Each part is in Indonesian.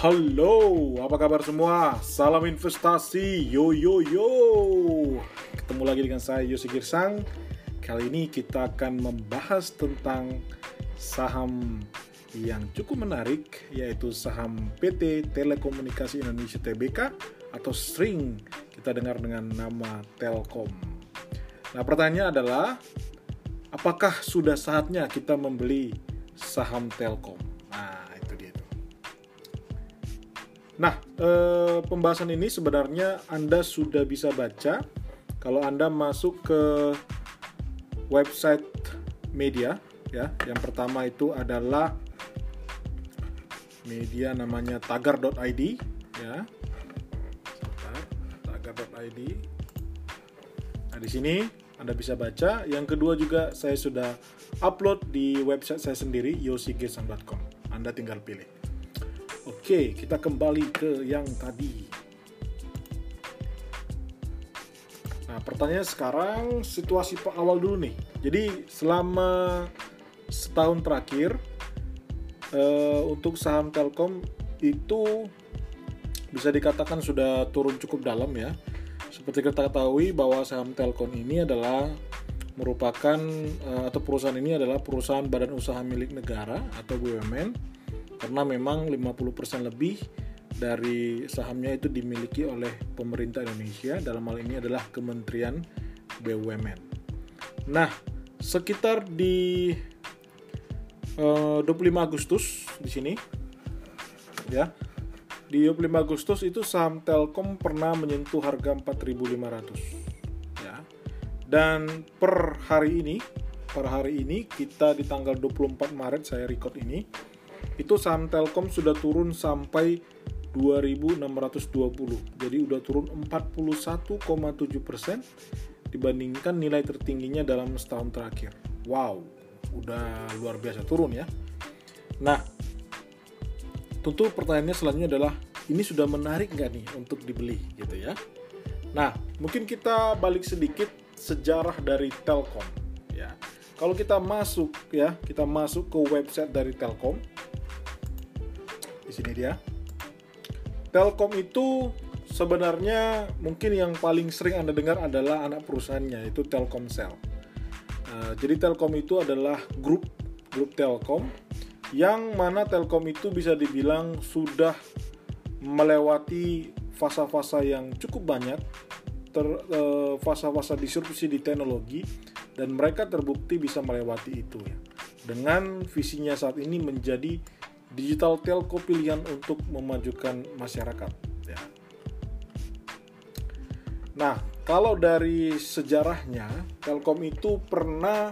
Halo, apa kabar semua? Salam investasi, yo yo yo. Ketemu lagi dengan saya Yosi Girsang. Kali ini kita akan membahas tentang saham yang cukup menarik, yaitu saham PT Telekomunikasi Indonesia Tbk atau sering kita dengar dengan nama Telkom. Nah, pertanyaannya adalah, apakah sudah saatnya kita membeli saham Telkom? Nah, eh, pembahasan ini sebenarnya Anda sudah bisa baca kalau Anda masuk ke website media ya. Yang pertama itu adalah media namanya tagar.id ya. tagar.id. Nah, di sini Anda bisa baca. Yang kedua juga saya sudah upload di website saya sendiri yosigirsang.com. Anda tinggal pilih. Oke, kita kembali ke yang tadi. Nah, pertanyaan sekarang situasi awal dulu nih. Jadi selama setahun terakhir uh, untuk saham Telkom itu bisa dikatakan sudah turun cukup dalam ya. Seperti kita ketahui bahwa saham Telkom ini adalah merupakan uh, atau perusahaan ini adalah perusahaan badan usaha milik negara atau BUMN karena memang 50% lebih dari sahamnya itu dimiliki oleh pemerintah Indonesia dalam hal ini adalah Kementerian BUMN. Nah, sekitar di eh, 25 Agustus di sini ya. Di 25 Agustus itu saham Telkom pernah menyentuh harga 4.500 ya. Dan per hari ini, per hari ini kita di tanggal 24 Maret saya record ini itu saham Telkom sudah turun sampai 2620 jadi udah turun 41,7 persen dibandingkan nilai tertingginya dalam setahun terakhir. Wow udah luar biasa turun ya. Nah tentu pertanyaannya selanjutnya adalah ini sudah menarik nggak nih untuk dibeli gitu ya? Nah mungkin kita balik sedikit sejarah dari Telkom ya. Kalau kita masuk ya kita masuk ke website dari Telkom di sini dia. Telkom itu sebenarnya mungkin yang paling sering Anda dengar adalah anak perusahaannya itu Telkomsel. Uh, jadi Telkom itu adalah grup grup Telkom yang mana Telkom itu bisa dibilang sudah melewati fase-fase yang cukup banyak eh, fase-fase disrupsi di teknologi dan mereka terbukti bisa melewati itu ya dengan visinya saat ini menjadi digital telco pilihan untuk memajukan masyarakat. Ya. Nah, kalau dari sejarahnya, Telkom itu pernah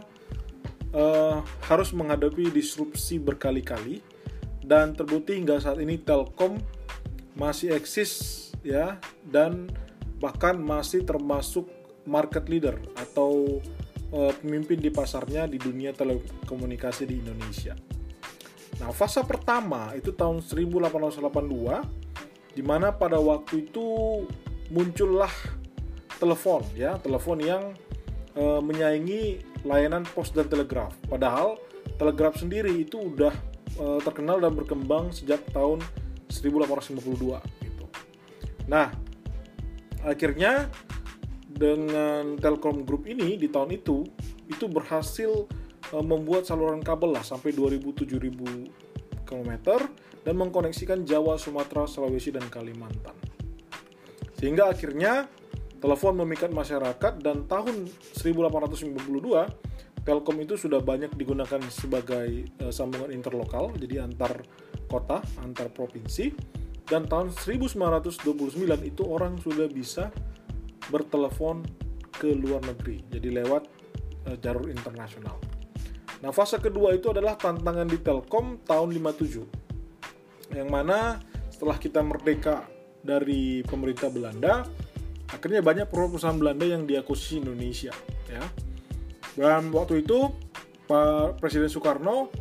uh, harus menghadapi disrupsi berkali-kali dan terbukti hingga saat ini Telkom masih eksis ya dan bahkan masih termasuk market leader atau uh, pemimpin di pasarnya di dunia telekomunikasi di Indonesia. Nah, fase pertama itu tahun 1882 di mana pada waktu itu muncullah telepon ya, telepon yang e, menyaingi layanan pos dan telegraf. Padahal telegraf sendiri itu udah e, terkenal dan berkembang sejak tahun 1852 gitu. Nah, akhirnya dengan Telkom Group ini di tahun itu itu berhasil membuat saluran kabel lah sampai 2000-7000 km dan mengkoneksikan Jawa, Sumatera, Sulawesi, dan Kalimantan. Sehingga akhirnya telepon memikat masyarakat dan tahun 1852 Telkom itu sudah banyak digunakan sebagai uh, sambungan interlokal, jadi antar kota, antar provinsi. Dan tahun 1929 itu orang sudah bisa bertelepon ke luar negeri, jadi lewat uh, jalur internasional. Nah, fase kedua itu adalah tantangan di Telkom tahun 57. Yang mana setelah kita merdeka dari pemerintah Belanda, akhirnya banyak perusahaan Belanda yang diakuisisi Indonesia, ya. Dan waktu itu Pak Presiden Soekarno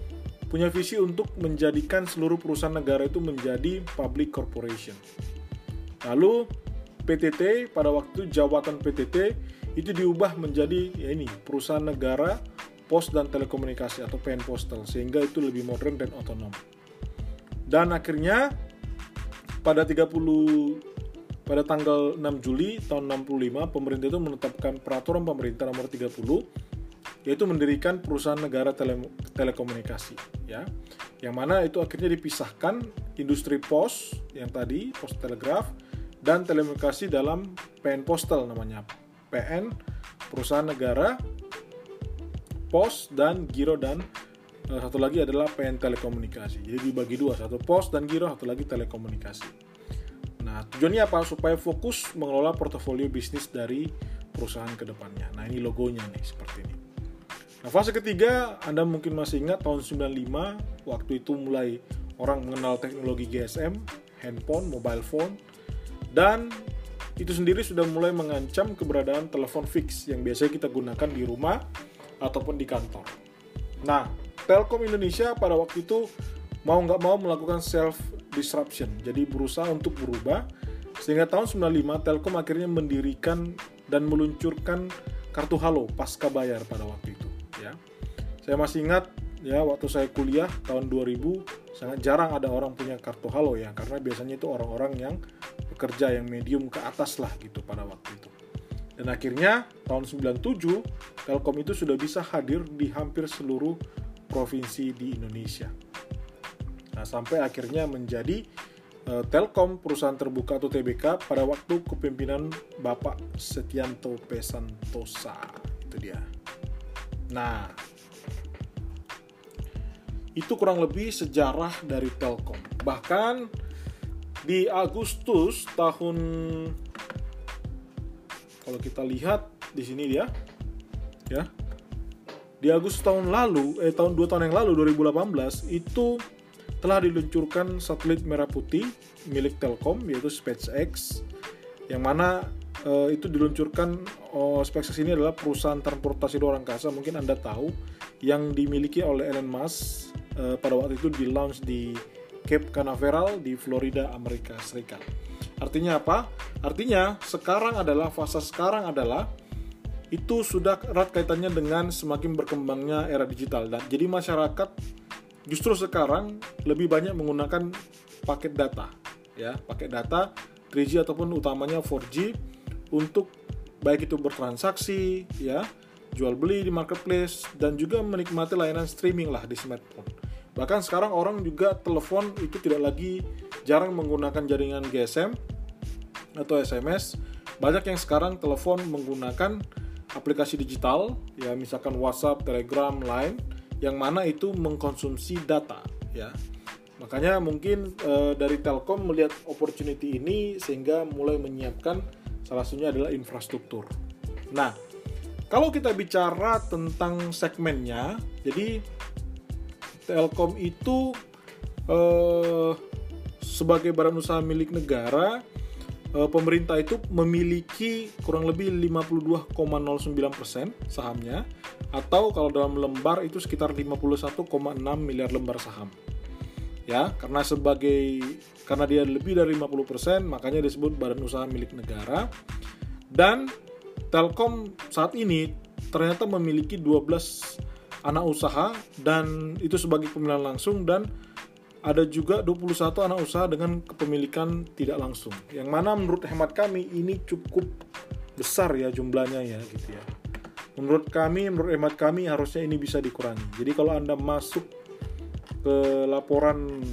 punya visi untuk menjadikan seluruh perusahaan negara itu menjadi public corporation. Lalu PTT pada waktu jawatan PTT itu diubah menjadi ya ini perusahaan negara pos dan telekomunikasi atau PN Postal sehingga itu lebih modern dan otonom. Dan akhirnya pada 30 pada tanggal 6 Juli tahun 65 pemerintah itu menetapkan peraturan pemerintah nomor 30 yaitu mendirikan perusahaan negara tele, telekomunikasi ya yang mana itu akhirnya dipisahkan industri pos yang tadi pos telegraf dan telekomunikasi dalam PN Postal namanya PN perusahaan negara pos dan giro dan uh, satu lagi adalah PN telekomunikasi. Jadi dibagi dua satu pos dan giro satu lagi telekomunikasi. Nah tujuannya apa? Supaya fokus mengelola portofolio bisnis dari perusahaan ke depannya nah ini logonya nih seperti ini. Nah fase ketiga Anda mungkin masih ingat tahun 95 waktu itu mulai orang mengenal teknologi GSM handphone mobile phone dan itu sendiri sudah mulai mengancam keberadaan telepon fix yang biasanya kita gunakan di rumah ataupun di kantor. Nah, Telkom Indonesia pada waktu itu mau nggak mau melakukan self disruption, jadi berusaha untuk berubah sehingga tahun 95 Telkom akhirnya mendirikan dan meluncurkan kartu Halo pasca bayar pada waktu itu. Ya, saya masih ingat ya waktu saya kuliah tahun 2000 sangat jarang ada orang punya kartu Halo ya karena biasanya itu orang-orang yang bekerja yang medium ke atas lah gitu pada waktu itu. Dan akhirnya tahun 97 Telkom itu sudah bisa hadir di hampir seluruh provinsi di Indonesia. Nah, sampai akhirnya menjadi uh, Telkom perusahaan terbuka atau TBK pada waktu kepemimpinan Bapak Setianto Pesantosa. Itu dia. Nah, itu kurang lebih sejarah dari Telkom. Bahkan di Agustus tahun kalau kita lihat di sini dia ya di Agustus tahun lalu eh tahun 2 tahun yang lalu 2018 itu telah diluncurkan satelit merah putih milik Telkom yaitu SpaceX yang mana eh, itu diluncurkan oh, SpaceX ini adalah perusahaan transportasi luar angkasa mungkin Anda tahu yang dimiliki oleh Elon Musk eh, pada waktu itu di launch di Cape Canaveral di Florida, Amerika Serikat. Artinya apa? Artinya sekarang adalah fase sekarang adalah itu sudah erat kaitannya dengan semakin berkembangnya era digital. Dan jadi masyarakat justru sekarang lebih banyak menggunakan paket data ya. Paket data 3G ataupun utamanya 4G untuk baik itu bertransaksi ya jual beli di marketplace dan juga menikmati layanan streaming lah di smartphone Bahkan sekarang orang juga telepon itu tidak lagi jarang menggunakan jaringan GSM atau SMS. Banyak yang sekarang telepon menggunakan aplikasi digital, ya misalkan WhatsApp, Telegram, Line, yang mana itu mengkonsumsi data, ya. Makanya mungkin e, dari Telkom melihat opportunity ini sehingga mulai menyiapkan salah satunya adalah infrastruktur. Nah, kalau kita bicara tentang segmennya, jadi Telkom itu eh, sebagai badan usaha milik negara, eh, pemerintah itu memiliki kurang lebih 52,09% sahamnya atau kalau dalam lembar itu sekitar 51,6 miliar lembar saham. Ya, karena sebagai karena dia lebih dari 50%, makanya disebut badan usaha milik negara. Dan Telkom saat ini ternyata memiliki 12 anak usaha dan itu sebagai pemilihan langsung dan ada juga 21 anak usaha dengan kepemilikan tidak langsung. Yang mana menurut hemat kami ini cukup besar ya jumlahnya ya gitu ya. Menurut kami, menurut hemat kami harusnya ini bisa dikurangi. Jadi kalau Anda masuk ke laporan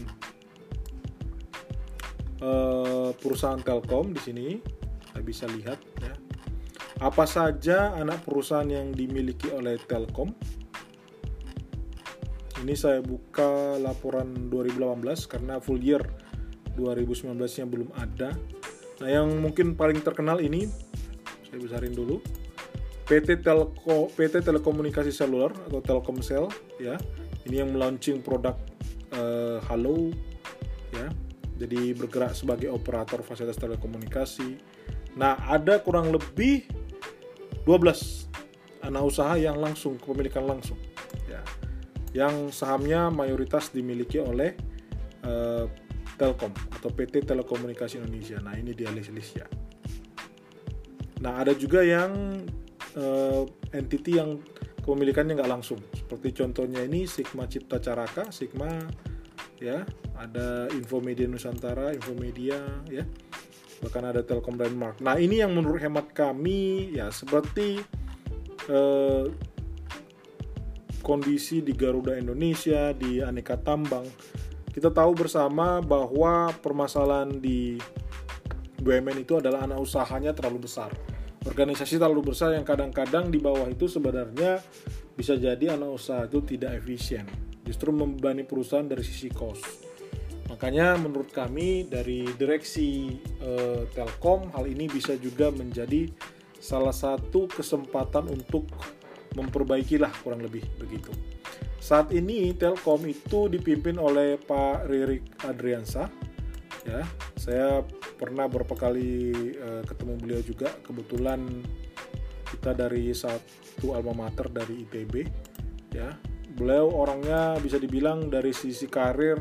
uh, perusahaan Telkom di sini, Anda bisa lihat ya. Apa saja anak perusahaan yang dimiliki oleh Telkom ini saya buka laporan 2018 karena full year 2019 nya belum ada. Nah yang mungkin paling terkenal ini saya besarin dulu. PT Telko PT Telekomunikasi Seluler atau Telkomsel ya. Ini yang melaunching produk uh, Halo ya. Jadi bergerak sebagai operator fasilitas telekomunikasi. Nah ada kurang lebih 12 anak usaha yang langsung kepemilikan langsung ya yang sahamnya mayoritas dimiliki oleh uh, Telkom atau PT Telekomunikasi Indonesia. Nah ini dia list-list ya. Nah ada juga yang uh, entity yang kepemilikannya nggak langsung. Seperti contohnya ini Sigma Cipta Caraka, Sigma ya ada Infomedia Nusantara Infomedia ya bahkan ada Telkom Denmark nah ini yang menurut hemat kami ya seperti eh, kondisi di Garuda Indonesia di Aneka Tambang. Kita tahu bersama bahwa permasalahan di BUMN itu adalah anak usahanya terlalu besar. Organisasi terlalu besar yang kadang-kadang di bawah itu sebenarnya bisa jadi anak usaha itu tidak efisien. Justru membebani perusahaan dari sisi cost. Makanya menurut kami dari direksi eh, Telkom hal ini bisa juga menjadi salah satu kesempatan untuk memperbaikilah kurang lebih begitu. Saat ini Telkom itu dipimpin oleh Pak Ririk Adriansa ya. Saya pernah beberapa kali uh, ketemu beliau juga. Kebetulan kita dari satu alma mater dari ITB ya. Beliau orangnya bisa dibilang dari sisi karir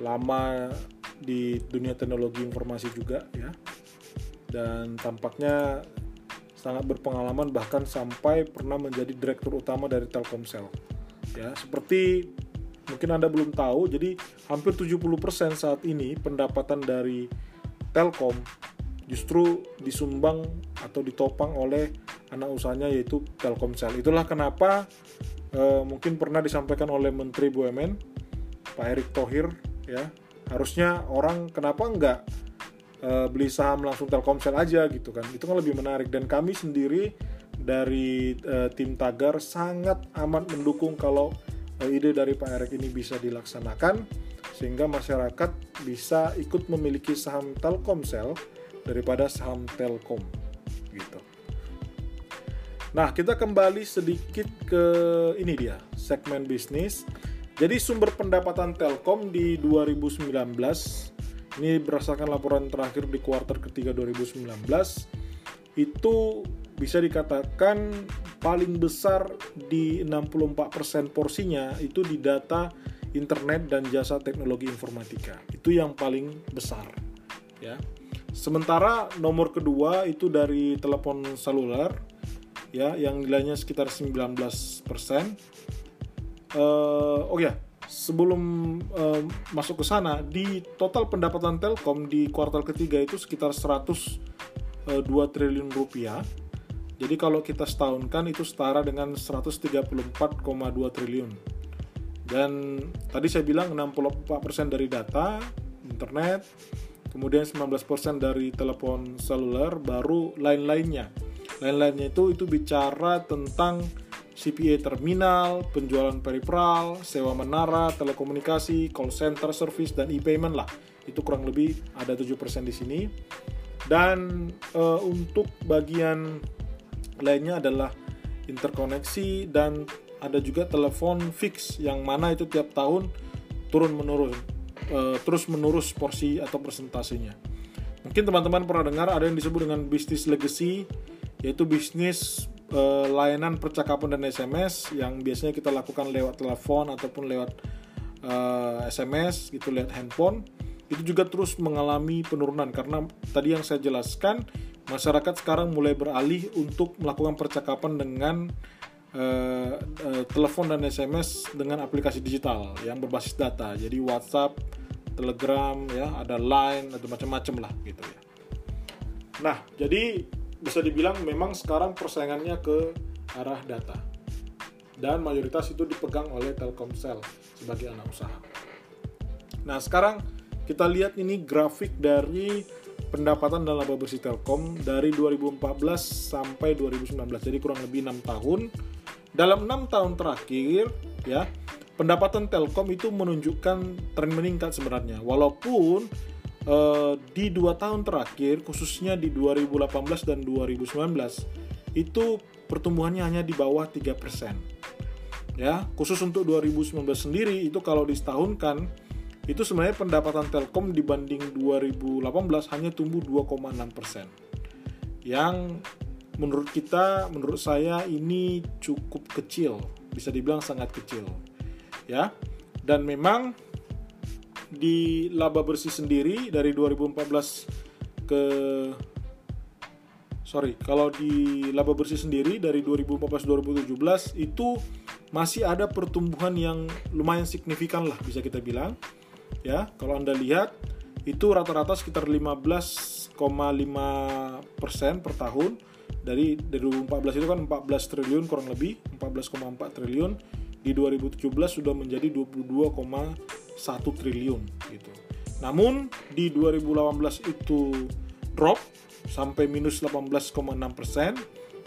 lama di dunia teknologi informasi juga ya. Dan tampaknya sangat berpengalaman bahkan sampai pernah menjadi direktur utama dari Telkomsel ya seperti mungkin Anda belum tahu, jadi hampir 70% saat ini pendapatan dari Telkom justru disumbang atau ditopang oleh anak usahanya yaitu Telkomsel. Itulah kenapa e, mungkin pernah disampaikan oleh Menteri BUMN Pak Erick Thohir ya, harusnya orang kenapa enggak e, beli saham langsung Telkomsel aja gitu kan. Itu kan lebih menarik dan kami sendiri dari e, tim Tagar sangat amat mendukung kalau ide dari Pak Erik ini bisa dilaksanakan sehingga masyarakat bisa ikut memiliki saham Telkomsel daripada saham Telkom gitu. Nah, kita kembali sedikit ke ini dia, segmen bisnis. Jadi sumber pendapatan Telkom di 2019 ini berdasarkan laporan terakhir di kuartal ketiga 2019 itu bisa dikatakan paling besar di 64% porsinya itu di data internet dan jasa teknologi informatika. Itu yang paling besar, ya. Sementara nomor kedua itu dari telepon seluler ya yang nilainya sekitar 19%. Uh, oh ya, sebelum uh, masuk ke sana di total pendapatan Telkom di kuartal ketiga itu sekitar 102 eh, triliun rupiah jadi kalau kita setahunkan itu setara dengan 134,2 triliun. Dan tadi saya bilang 64% dari data internet, kemudian 19% dari telepon seluler, baru lain-lainnya. Lain-lainnya itu itu bicara tentang CPA terminal, penjualan peripheral, sewa menara, telekomunikasi, call center service dan e-payment lah. Itu kurang lebih ada 7% di sini. Dan e, untuk bagian lainnya adalah interkoneksi dan ada juga telepon fix yang mana itu tiap tahun turun menurun e, terus menurus porsi atau persentasenya. Mungkin teman-teman pernah dengar ada yang disebut dengan bisnis legacy yaitu bisnis e, layanan percakapan dan SMS yang biasanya kita lakukan lewat telepon ataupun lewat e, SMS gitu lewat handphone itu juga terus mengalami penurunan karena tadi yang saya jelaskan masyarakat sekarang mulai beralih untuk melakukan percakapan dengan uh, uh, telepon dan SMS dengan aplikasi digital yang berbasis data. Jadi WhatsApp, Telegram, ya ada Line, ada macam-macam lah gitu ya. Nah, jadi bisa dibilang memang sekarang persaingannya ke arah data. Dan mayoritas itu dipegang oleh Telkomsel sebagai anak usaha. Nah, sekarang kita lihat ini grafik dari pendapatan dan laba bersih Telkom dari 2014 sampai 2019 jadi kurang lebih enam tahun dalam enam tahun terakhir ya pendapatan Telkom itu menunjukkan tren meningkat sebenarnya walaupun eh, di dua tahun terakhir khususnya di 2018 dan 2019 itu pertumbuhannya hanya di bawah 3% ya khusus untuk 2019 sendiri itu kalau disetahunkan itu sebenarnya pendapatan Telkom dibanding 2018 hanya tumbuh 2,6 persen. Yang menurut kita, menurut saya ini cukup kecil, bisa dibilang sangat kecil, ya. Dan memang di laba bersih sendiri dari 2014 ke sorry kalau di laba bersih sendiri dari 2014-2017 itu masih ada pertumbuhan yang lumayan signifikan lah bisa kita bilang ya. Kalau anda lihat itu rata-rata sekitar 15,5 persen per tahun. Dari dari 2014 itu kan 14 triliun kurang lebih 14,4 triliun. Di 2017 sudah menjadi 22,1 triliun gitu. Namun di 2018 itu drop sampai minus 18,6 persen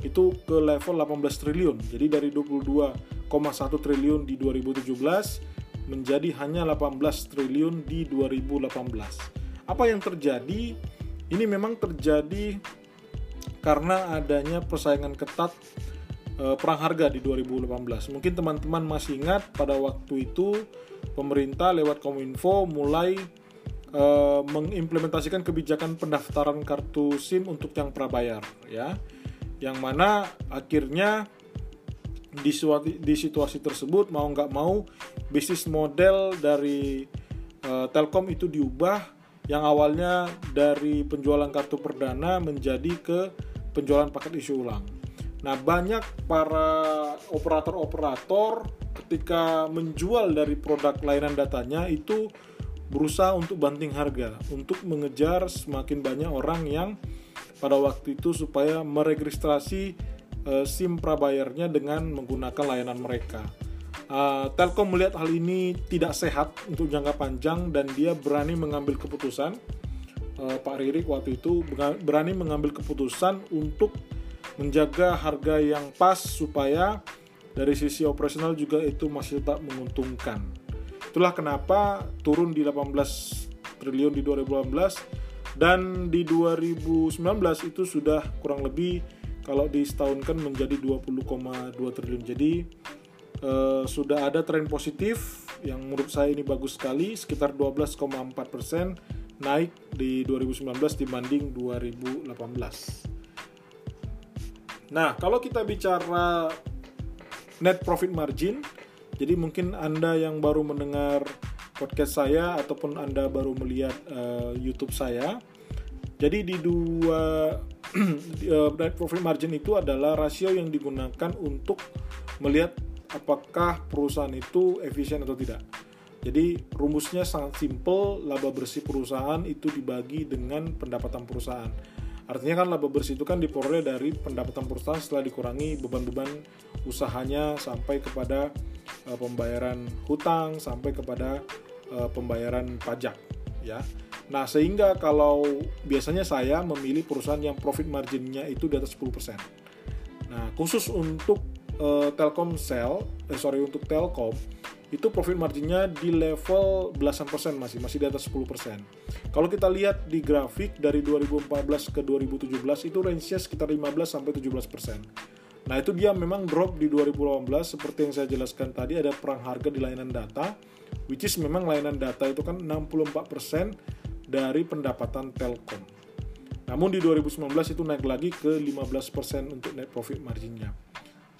itu ke level 18 triliun. Jadi dari 22,1 triliun di 2017 menjadi hanya 18 triliun di 2018. Apa yang terjadi? Ini memang terjadi karena adanya persaingan ketat e, perang harga di 2018. Mungkin teman-teman masih ingat pada waktu itu pemerintah lewat Kominfo mulai e, mengimplementasikan kebijakan pendaftaran kartu SIM untuk yang prabayar ya. Yang mana akhirnya di, di situasi tersebut mau nggak mau bisnis model dari e, Telkom itu diubah yang awalnya dari penjualan kartu perdana menjadi ke penjualan paket isi ulang. Nah, banyak para operator-operator ketika menjual dari produk layanan datanya itu berusaha untuk banting harga untuk mengejar semakin banyak orang yang pada waktu itu supaya meregistrasi uh, SIM prabayarnya dengan menggunakan layanan mereka. Uh, Telkom melihat hal ini tidak sehat untuk jangka panjang dan dia berani mengambil keputusan uh, Pak Ririk waktu itu berani mengambil keputusan untuk menjaga harga yang pas supaya dari sisi operasional juga itu masih tetap menguntungkan. Itulah kenapa turun di 18 triliun di 2018 dan di 2019 itu sudah kurang lebih kalau disetahunkan menjadi 20,2 triliun. Jadi uh, sudah ada tren positif yang menurut saya ini bagus sekali sekitar 12,4 persen naik di 2019 dibanding 2018. Nah kalau kita bicara net profit margin, jadi mungkin anda yang baru mendengar podcast saya ataupun anda baru melihat uh, YouTube saya, jadi di dua eh, net profit margin itu adalah rasio yang digunakan untuk melihat apakah perusahaan itu efisien atau tidak. Jadi rumusnya sangat simple, laba bersih perusahaan itu dibagi dengan pendapatan perusahaan. Artinya kan laba bersih itu kan diperoleh dari pendapatan perusahaan setelah dikurangi beban-beban usahanya sampai kepada uh, pembayaran hutang, sampai kepada uh, pembayaran pajak, ya. Nah, sehingga kalau biasanya saya memilih perusahaan yang profit marginnya itu di atas 10%. Nah, khusus untuk uh, Telkomsel, eh, sorry untuk Telkom itu profit marginnya di level belasan persen masih masih di atas 10 persen. Kalau kita lihat di grafik dari 2014 ke 2017 itu range-nya sekitar 15 sampai 17 persen. Nah itu dia memang drop di 2018 seperti yang saya jelaskan tadi ada perang harga di layanan data, which is memang layanan data itu kan 64 persen dari pendapatan Telkom. Namun di 2019 itu naik lagi ke 15 persen untuk net profit marginnya.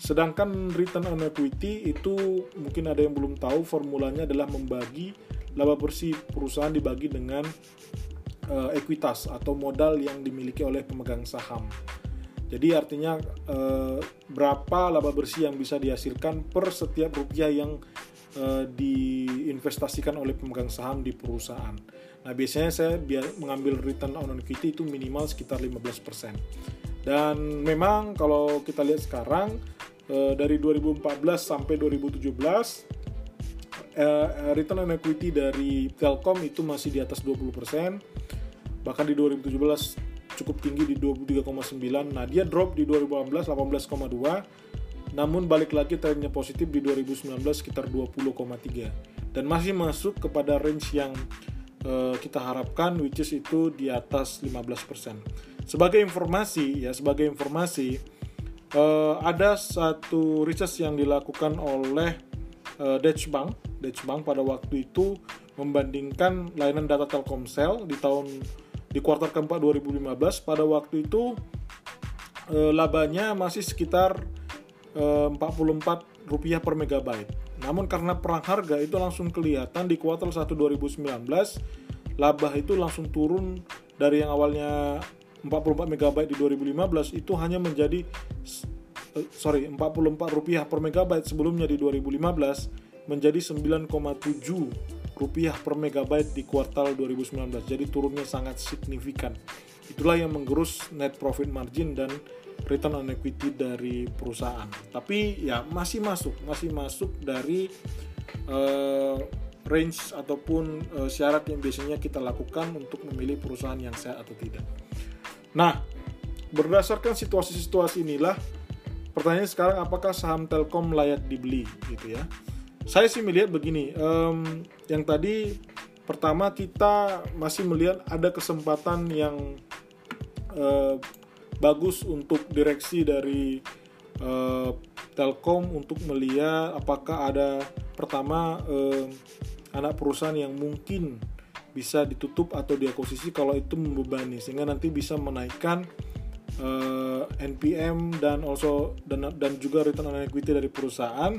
Sedangkan return on equity itu mungkin ada yang belum tahu formulanya adalah membagi laba bersih perusahaan dibagi dengan uh, ekuitas atau modal yang dimiliki oleh pemegang saham. Jadi artinya uh, berapa laba bersih yang bisa dihasilkan per setiap rupiah yang uh, diinvestasikan oleh pemegang saham di perusahaan. Nah, biasanya saya mengambil return on equity itu minimal sekitar 15%. Dan memang kalau kita lihat sekarang Eh, dari 2014 sampai 2017 uh, return on equity dari Telkom itu masih di atas 20%. Bahkan di 2017 cukup tinggi di 23,9. Nah, dia drop di 2018 18,2. Namun balik lagi trennya positif di 2019 sekitar 20,3 dan masih masuk kepada range yang uh, kita harapkan which is itu di atas 15%. Sebagai informasi ya, sebagai informasi uh, ada satu research yang dilakukan oleh uh, Deutsche Bank. Deutsche Bank pada waktu itu membandingkan layanan data Telkomsel di tahun di kuartal keempat 2015 pada waktu itu uh, labanya masih sekitar uh, 44 rupiah per megabyte. Namun karena perang harga itu langsung kelihatan di kuartal 1 2019 laba itu langsung turun dari yang awalnya 44 MB di 2015 itu hanya menjadi uh, sorry 44 rupiah per megabyte sebelumnya di 2015 menjadi 9,7 rupiah per megabyte di kuartal 2019. Jadi turunnya sangat signifikan. Itulah yang menggerus net profit margin dan return on equity dari perusahaan. Tapi ya masih masuk, masih masuk dari uh, range ataupun uh, syarat yang biasanya kita lakukan untuk memilih perusahaan yang sehat atau tidak. Nah, berdasarkan situasi-situasi inilah pertanyaan sekarang apakah saham Telkom layak dibeli gitu ya? Saya sih melihat begini, um, yang tadi pertama kita masih melihat ada kesempatan yang uh, bagus untuk direksi dari uh, Telkom untuk melihat apakah ada pertama uh, anak perusahaan yang mungkin bisa ditutup atau diakuisisi kalau itu membebani sehingga nanti bisa menaikkan uh, NPM dan also dan dan juga return on equity dari perusahaan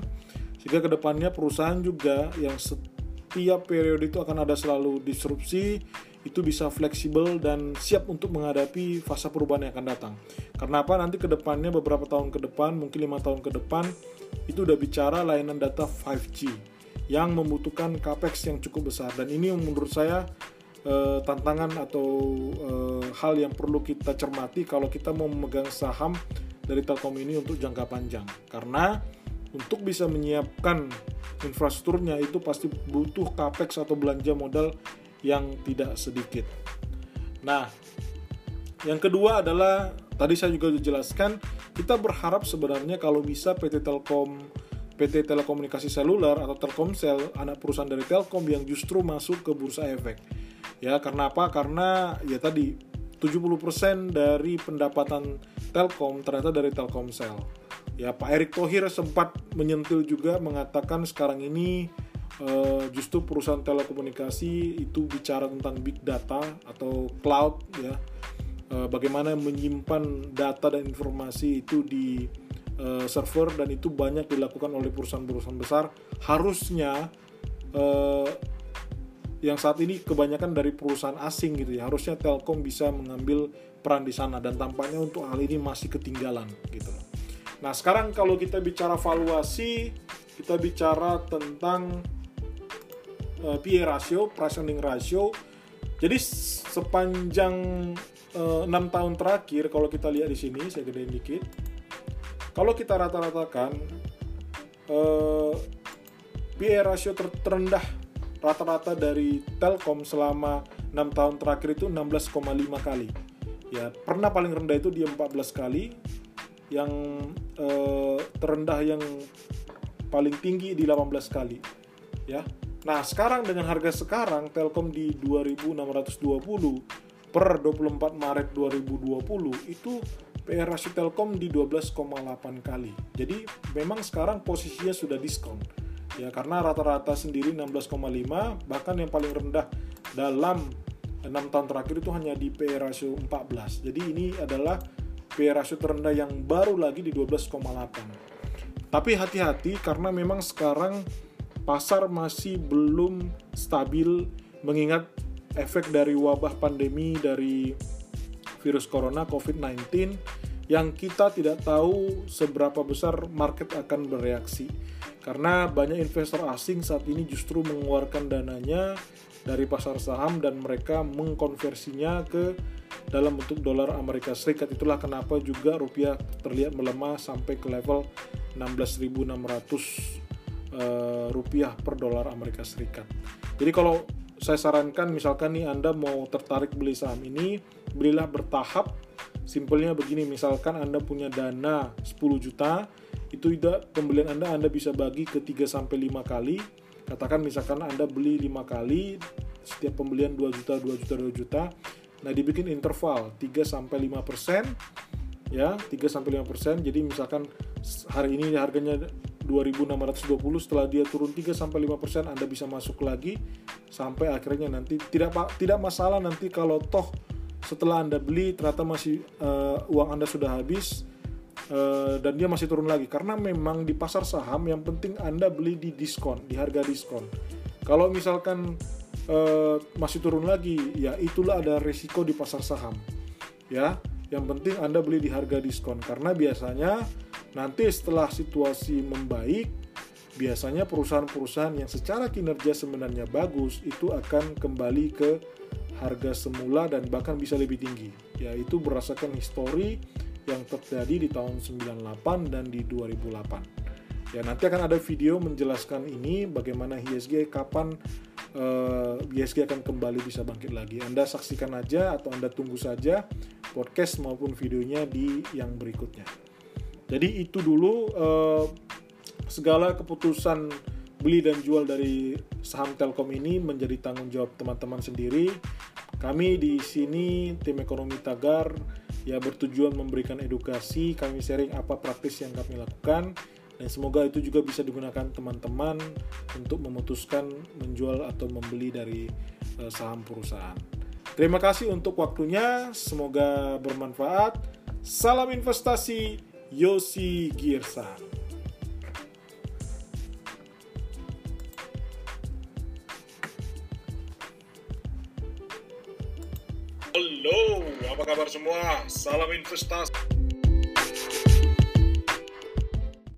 sehingga ke depannya perusahaan juga yang setiap periode itu akan ada selalu disrupsi itu bisa fleksibel dan siap untuk menghadapi fase perubahan yang akan datang. Karena apa? Nanti ke depannya beberapa tahun ke depan, mungkin lima tahun ke depan, itu udah bicara layanan data 5G yang membutuhkan capex yang cukup besar dan ini menurut saya eh, tantangan atau eh, hal yang perlu kita cermati kalau kita mau memegang saham dari Telkom ini untuk jangka panjang karena untuk bisa menyiapkan infrastrukturnya itu pasti butuh capex atau belanja modal yang tidak sedikit. Nah, yang kedua adalah tadi saya juga jelaskan kita berharap sebenarnya kalau bisa PT Telkom PT Telekomunikasi Seluler atau Telkomsel anak perusahaan dari Telkom yang justru masuk ke bursa efek. Ya, karena apa? Karena ya tadi 70% dari pendapatan Telkom ternyata dari Telkomsel. Ya Pak Erick Thohir sempat menyentil juga mengatakan sekarang ini uh, justru perusahaan telekomunikasi itu bicara tentang big data atau cloud ya. Uh, bagaimana menyimpan data dan informasi itu di uh, server dan itu banyak dilakukan oleh perusahaan-perusahaan besar. Harusnya yang saat ini kebanyakan dari perusahaan asing gitu ya harusnya Telkom bisa mengambil peran di sana dan tampaknya untuk hal ini masih ketinggalan gitu Nah, sekarang kalau kita bicara valuasi, kita bicara tentang uh, PE ratio, price earning ratio. Jadi sepanjang eh, 6 tahun terakhir kalau kita lihat di sini, saya gedein dikit. Kalau kita rata-ratakan eh, PE ratio ter terendah rata-rata dari Telkom selama 6 tahun terakhir itu 16,5 kali. Ya, pernah paling rendah itu dia 14 kali, yang eh, terendah yang paling tinggi di 18 kali ya. Nah sekarang dengan harga sekarang Telkom di 2620 per 24 Maret 2020 itu PR rasio Telkom di 12,8 kali. Jadi memang sekarang posisinya sudah diskon ya karena rata-rata sendiri 16,5 bahkan yang paling rendah dalam 6 tahun terakhir itu hanya di PR rasio 14 jadi ini adalah PE rasio terendah yang baru lagi di 12,8. Tapi hati-hati karena memang sekarang pasar masih belum stabil mengingat efek dari wabah pandemi dari virus corona COVID-19 yang kita tidak tahu seberapa besar market akan bereaksi. Karena banyak investor asing saat ini justru mengeluarkan dananya dari pasar saham dan mereka mengkonversinya ke dalam bentuk dolar Amerika Serikat. Itulah kenapa juga rupiah terlihat melemah sampai ke level 16.600 uh, rupiah per dolar Amerika Serikat. Jadi kalau saya sarankan misalkan nih Anda mau tertarik beli saham ini, belilah bertahap. Simpelnya begini, misalkan Anda punya dana 10 juta, itu tidak pembelian Anda Anda bisa bagi ke 3 sampai 5 kali. Katakan misalkan Anda beli 5 kali, setiap pembelian 2 juta, 2 juta, 2 juta, Nah, dibikin interval 3 sampai 5% ya, 3 sampai 5%. Jadi misalkan hari ini harganya 2620 setelah dia turun 3 sampai 5% Anda bisa masuk lagi sampai akhirnya nanti tidak tidak masalah nanti kalau toh setelah Anda beli ternyata masih uh, uang Anda sudah habis uh, dan dia masih turun lagi karena memang di pasar saham yang penting Anda beli di diskon, di harga diskon. Kalau misalkan uh, masih turun lagi, ya itulah ada resiko di pasar saham. Ya, yang penting Anda beli di harga diskon karena biasanya nanti setelah situasi membaik biasanya perusahaan-perusahaan yang secara kinerja sebenarnya bagus itu akan kembali ke harga semula dan bahkan bisa lebih tinggi yaitu berdasarkan histori yang terjadi di tahun 98 dan di 2008 ya nanti akan ada video menjelaskan ini bagaimana ISG kapan uh, eh, ISG akan kembali bisa bangkit lagi. Anda saksikan aja atau Anda tunggu saja podcast maupun videonya di yang berikutnya. Jadi itu dulu uh, segala keputusan beli dan jual dari saham Telkom ini menjadi tanggung jawab teman-teman sendiri. Kami di sini tim ekonomi Tagar ya bertujuan memberikan edukasi, kami sharing apa praktis yang kami lakukan dan semoga itu juga bisa digunakan teman-teman untuk memutuskan menjual atau membeli dari uh, saham perusahaan. Terima kasih untuk waktunya, semoga bermanfaat. Salam investasi, Yosi Girsan. Halo, apa kabar semua? Salam investasi.